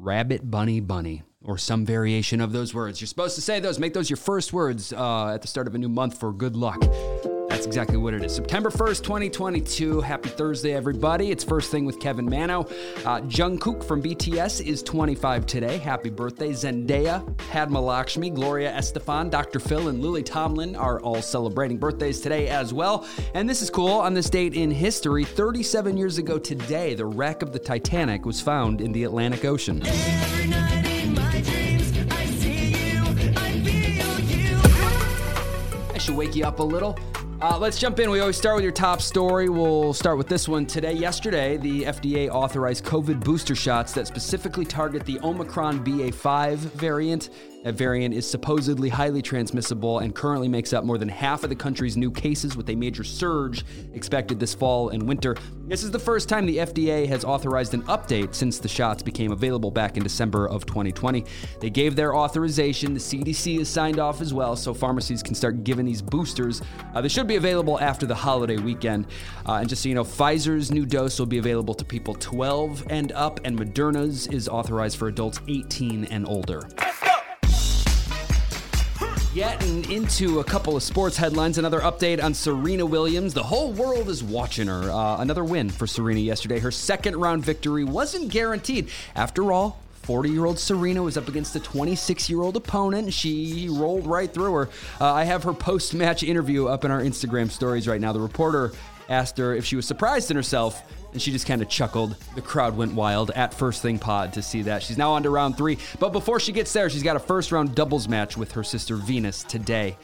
rabbit, bunny, bunny, or some variation of those words. You're supposed to say those, make those your first words uh, at the start of a new month for good luck. That's exactly what it is. September 1st, 2022. Happy Thursday, everybody. It's First Thing with Kevin Manno. Uh, Jungkook from BTS is 25 today. Happy birthday. Zendaya, Padma Lakshmi, Gloria Estefan, Dr. Phil, and Lily Tomlin are all celebrating birthdays today as well. And this is cool. On this date in history, 37 years ago today, the wreck of the Titanic was found in the Atlantic Ocean. I should wake you up a little. Uh, let's jump in. We always start with your top story. We'll start with this one today. Yesterday, the FDA authorized COVID booster shots that specifically target the Omicron BA5 variant. That variant is supposedly highly transmissible and currently makes up more than half of the country's new cases, with a major surge expected this fall and winter. This is the first time the FDA has authorized an update since the shots became available back in December of 2020. They gave their authorization. The CDC has signed off as well, so pharmacies can start giving these boosters. Uh, they should be available after the holiday weekend. Uh, and just so you know, Pfizer's new dose will be available to people 12 and up, and Moderna's is authorized for adults 18 and older. Getting into a couple of sports headlines, another update on Serena Williams. The whole world is watching her. Uh, another win for Serena yesterday. Her second round victory wasn't guaranteed. After all, 40 year old Serena was up against a 26 year old opponent. She rolled right through her. Uh, I have her post match interview up in our Instagram stories right now. The reporter asked her if she was surprised in herself and she just kind of chuckled. The crowd went wild at First Thing Pod to see that. She's now on to round three, but before she gets there, she's got a first round doubles match with her sister Venus today.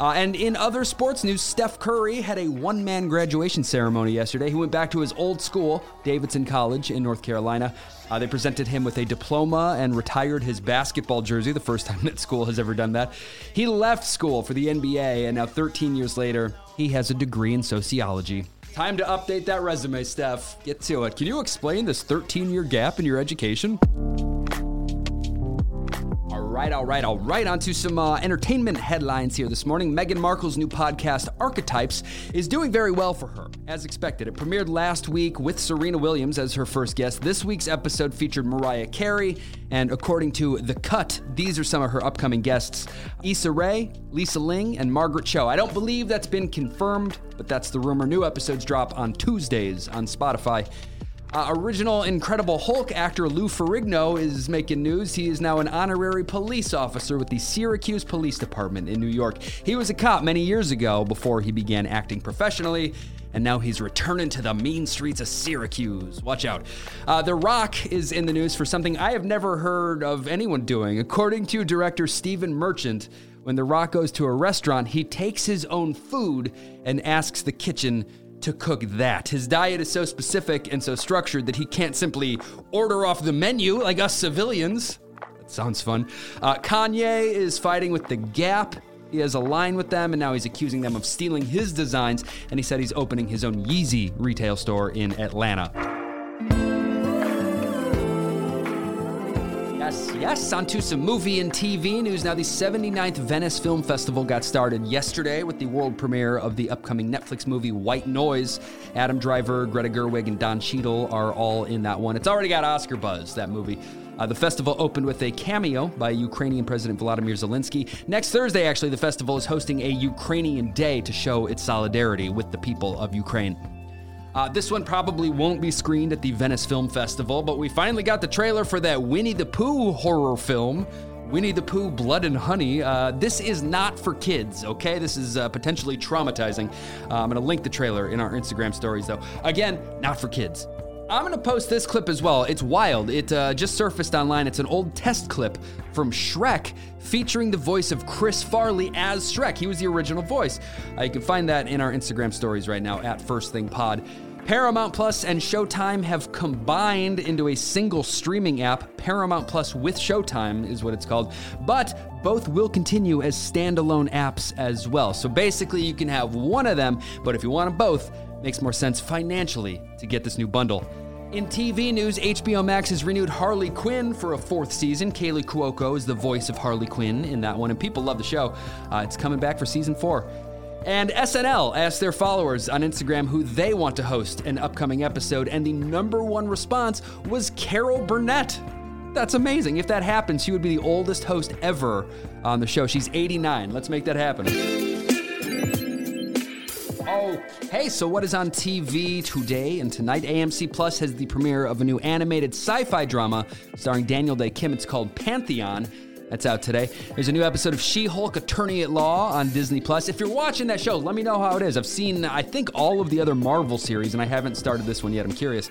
Uh, and in other sports news, Steph Curry had a one man graduation ceremony yesterday. He went back to his old school, Davidson College in North Carolina. Uh, they presented him with a diploma and retired his basketball jersey, the first time that school has ever done that. He left school for the NBA, and now 13 years later, he has a degree in sociology. Time to update that resume, Steph. Get to it. Can you explain this 13 year gap in your education? Right, all right, all right. On to some uh, entertainment headlines here this morning. Meghan Markle's new podcast, Archetypes, is doing very well for her, as expected. It premiered last week with Serena Williams as her first guest. This week's episode featured Mariah Carey, and according to The Cut, these are some of her upcoming guests Issa Rae, Lisa Ling, and Margaret Cho. I don't believe that's been confirmed, but that's the rumor. New episodes drop on Tuesdays on Spotify. Uh, original Incredible Hulk actor Lou Ferrigno is making news. He is now an honorary police officer with the Syracuse Police Department in New York. He was a cop many years ago before he began acting professionally, and now he's returning to the mean streets of Syracuse. Watch out. Uh, the Rock is in the news for something I have never heard of anyone doing. According to director Stephen Merchant, when The Rock goes to a restaurant, he takes his own food and asks the kitchen to cook that. His diet is so specific and so structured that he can't simply order off the menu like us civilians. That sounds fun. Uh, Kanye is fighting with The Gap. He has a line with them, and now he's accusing them of stealing his designs. And he said he's opening his own Yeezy retail store in Atlanta. Yes, yes, on to some movie and TV news. Now, the 79th Venice Film Festival got started yesterday with the world premiere of the upcoming Netflix movie White Noise. Adam Driver, Greta Gerwig, and Don Cheadle are all in that one. It's already got Oscar buzz, that movie. Uh, the festival opened with a cameo by Ukrainian President Vladimir Zelensky. Next Thursday, actually, the festival is hosting a Ukrainian Day to show its solidarity with the people of Ukraine. Uh, this one probably won't be screened at the Venice Film Festival, but we finally got the trailer for that Winnie the Pooh horror film. Winnie the Pooh Blood and Honey. Uh, this is not for kids, okay? This is uh, potentially traumatizing. Uh, I'm gonna link the trailer in our Instagram stories, though. Again, not for kids. I'm gonna post this clip as well. It's wild. It uh, just surfaced online. It's an old test clip from Shrek featuring the voice of Chris Farley as Shrek. He was the original voice. Uh, you can find that in our Instagram stories right now at First Thing Pod. Paramount Plus and Showtime have combined into a single streaming app. Paramount Plus with Showtime is what it's called, but both will continue as standalone apps as well. So basically, you can have one of them, but if you want them both, it makes more sense financially to get this new bundle. In TV news, HBO Max has renewed Harley Quinn for a fourth season. Kaley Cuoco is the voice of Harley Quinn in that one, and people love the show. Uh, it's coming back for season four. And SNL asked their followers on Instagram who they want to host an upcoming episode, and the number one response was Carol Burnett. That's amazing. If that happens, she would be the oldest host ever on the show. She's 89. Let's make that happen. Okay, so what is on TV today and tonight? AMC Plus has the premiere of a new animated sci fi drama starring Daniel Dae Kim. It's called Pantheon. That's out today. There's a new episode of She-Hulk Attorney at Law on Disney Plus. If you're watching that show, let me know how it is. I've seen I think all of the other Marvel series and I haven't started this one yet. I'm curious.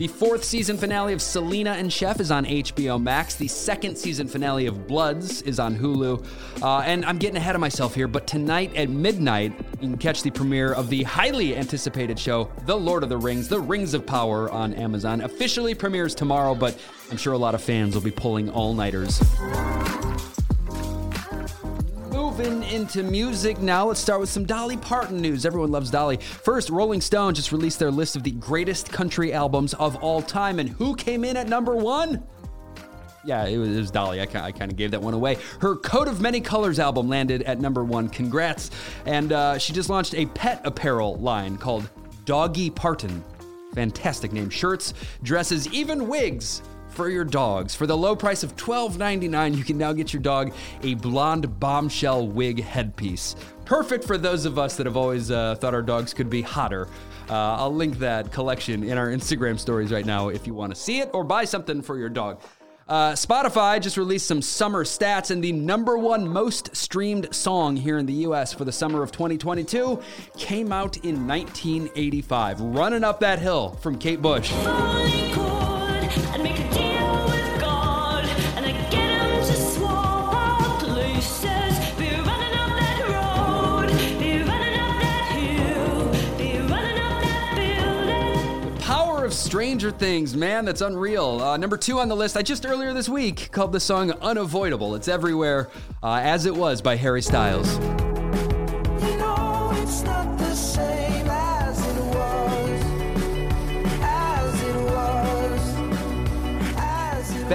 The fourth season finale of Selena and Chef is on HBO Max. The second season finale of Bloods is on Hulu. Uh, and I'm getting ahead of myself here, but tonight at midnight, you can catch the premiere of the highly anticipated show, The Lord of the Rings, The Rings of Power on Amazon. Officially premieres tomorrow, but I'm sure a lot of fans will be pulling all nighters. Moving into music now, let's start with some Dolly Parton news. Everyone loves Dolly. First, Rolling Stone just released their list of the greatest country albums of all time, and who came in at number one? Yeah, it was, it was Dolly. I, I kind of gave that one away. Her Coat of Many Colors album landed at number one. Congrats. And uh, she just launched a pet apparel line called Doggy Parton. Fantastic name. Shirts, dresses, even wigs for your dogs. For the low price of $12.99, you can now get your dog a blonde bombshell wig headpiece. Perfect for those of us that have always uh, thought our dogs could be hotter. Uh, I'll link that collection in our Instagram stories right now if you want to see it or buy something for your dog. Uh, Spotify just released some summer stats, and the number one most streamed song here in the US for the summer of 2022 came out in 1985. Running up that hill from Kate Bush. Stranger Things, man, that's unreal. Uh, number two on the list, I just earlier this week called the song Unavoidable. It's everywhere, uh, as it was by Harry Styles.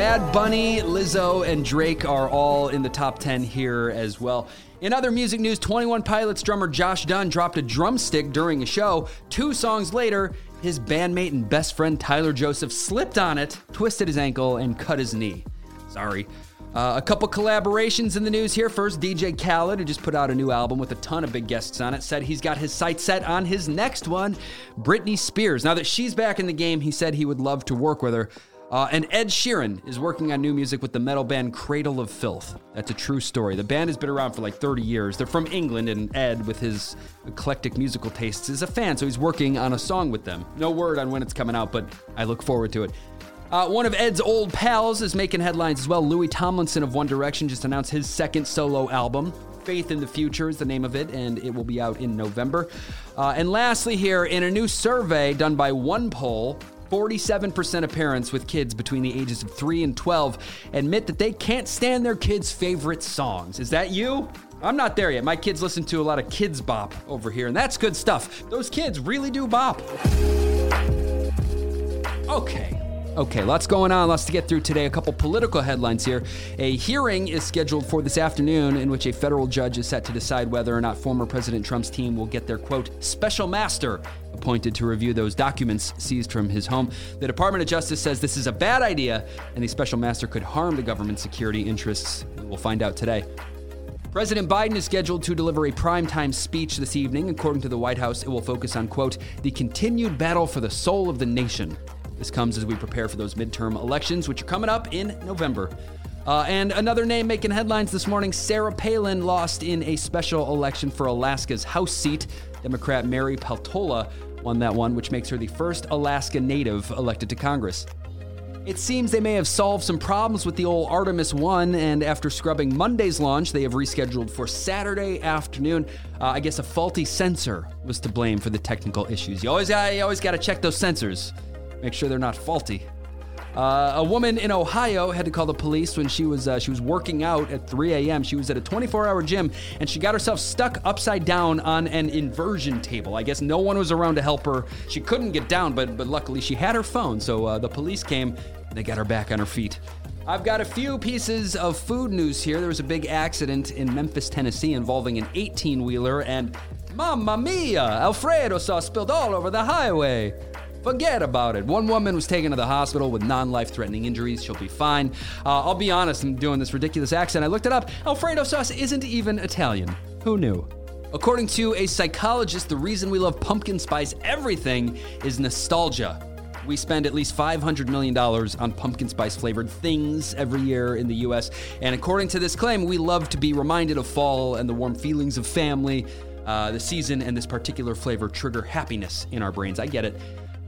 Bad Bunny, Lizzo, and Drake are all in the top 10 here as well. In other music news, 21 Pilots drummer Josh Dun dropped a drumstick during a show. Two songs later, his bandmate and best friend Tyler Joseph slipped on it, twisted his ankle, and cut his knee. Sorry. Uh, a couple collaborations in the news here. First, DJ Khaled, who just put out a new album with a ton of big guests on it, said he's got his sights set on his next one, Britney Spears. Now that she's back in the game, he said he would love to work with her. Uh, and Ed Sheeran is working on new music with the metal band Cradle of Filth. That's a true story. The band has been around for like 30 years. They're from England, and Ed, with his eclectic musical tastes, is a fan, so he's working on a song with them. No word on when it's coming out, but I look forward to it. Uh, one of Ed's old pals is making headlines as well. Louis Tomlinson of One Direction just announced his second solo album. Faith in the Future is the name of it, and it will be out in November. Uh, and lastly, here, in a new survey done by OnePoll, 47% of parents with kids between the ages of 3 and 12 admit that they can't stand their kids' favorite songs. Is that you? I'm not there yet. My kids listen to a lot of Kidz Bop over here, and that's good stuff. Those kids really do bop. Okay. Okay, lots going on, lots to get through today. A couple political headlines here. A hearing is scheduled for this afternoon in which a federal judge is set to decide whether or not former President Trump's team will get their quote special master appointed to review those documents seized from his home. The Department of Justice says this is a bad idea and the special master could harm the government's security interests. We'll find out today. President Biden is scheduled to deliver a primetime speech this evening. According to the White House, it will focus on, quote, the continued battle for the soul of the nation. This comes as we prepare for those midterm elections, which are coming up in November. Uh, and another name making headlines this morning Sarah Palin lost in a special election for Alaska's House seat. Democrat Mary Peltola won that one, which makes her the first Alaska native elected to Congress. It seems they may have solved some problems with the old Artemis 1, and after scrubbing Monday's launch, they have rescheduled for Saturday afternoon. Uh, I guess a faulty sensor was to blame for the technical issues. You always, you always got to check those sensors make sure they're not faulty. Uh, a woman in Ohio had to call the police when she was uh, she was working out at 3 a.m. She was at a 24-hour gym and she got herself stuck upside down on an inversion table. I guess no one was around to help her. She couldn't get down, but but luckily she had her phone, so uh, the police came. and They got her back on her feet. I've got a few pieces of food news here. There was a big accident in Memphis, Tennessee, involving an 18-wheeler and Mamma mia! Alfredo sauce spilled all over the highway. Forget about it. One woman was taken to the hospital with non life threatening injuries. She'll be fine. Uh, I'll be honest, I'm doing this ridiculous accent. I looked it up. Alfredo sauce isn't even Italian. Who knew? According to a psychologist, the reason we love pumpkin spice everything is nostalgia. We spend at least $500 million on pumpkin spice flavored things every year in the US. And according to this claim, we love to be reminded of fall and the warm feelings of family. Uh, the season and this particular flavor trigger happiness in our brains. I get it.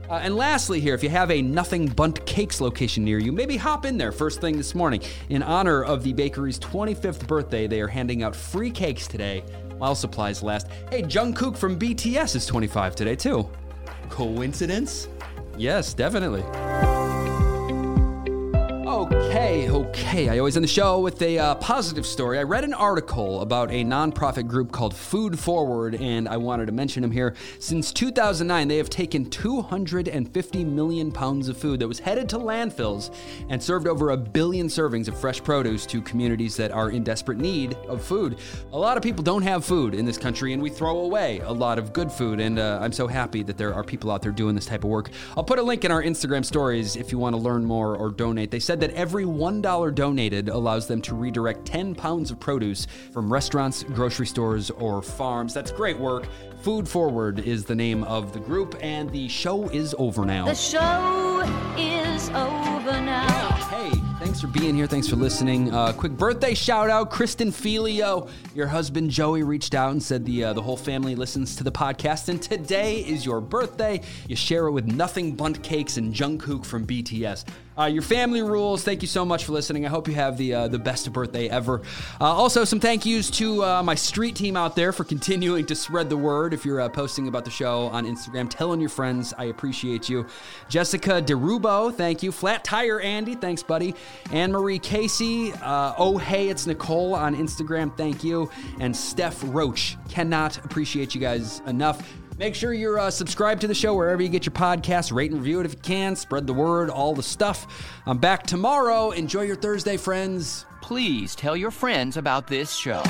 Uh, and lastly, here, if you have a Nothing Bundt Cakes location near you, maybe hop in there first thing this morning. In honor of the bakery's 25th birthday, they are handing out free cakes today while supplies last. Hey, Jungkook from BTS is 25 today, too. Coincidence? Yes, definitely. Okay. I always end the show with a uh, positive story. I read an article about a nonprofit group called Food Forward, and I wanted to mention them here. Since 2009, they have taken 250 million pounds of food that was headed to landfills and served over a billion servings of fresh produce to communities that are in desperate need of food. A lot of people don't have food in this country, and we throw away a lot of good food, and uh, I'm so happy that there are people out there doing this type of work. I'll put a link in our Instagram stories if you want to learn more or donate. They said that every $1 donated allows them to redirect 10 pounds of produce from restaurants, grocery stores, or farms. That's great work. Food Forward is the name of the group, and the show is over now. The show is over thanks for being here. Thanks for listening. Uh, quick birthday shout out, Kristen Filio. Your husband Joey reached out and said the uh, the whole family listens to the podcast, and today is your birthday. You share it with Nothing Bundt Cakes and Jungkook from BTS. Uh, your family rules. Thank you so much for listening. I hope you have the uh, the best birthday ever. Uh, also, some thank yous to uh, my street team out there for continuing to spread the word. If you're uh, posting about the show on Instagram, telling your friends, I appreciate you. Jessica Derubo, thank you. Flat Tire Andy, thanks, buddy. Anne Marie Casey, uh, oh hey, it's Nicole on Instagram, thank you. And Steph Roach, cannot appreciate you guys enough. Make sure you're uh, subscribed to the show wherever you get your podcasts. Rate and review it if you can. Spread the word, all the stuff. I'm back tomorrow. Enjoy your Thursday, friends. Please tell your friends about this show.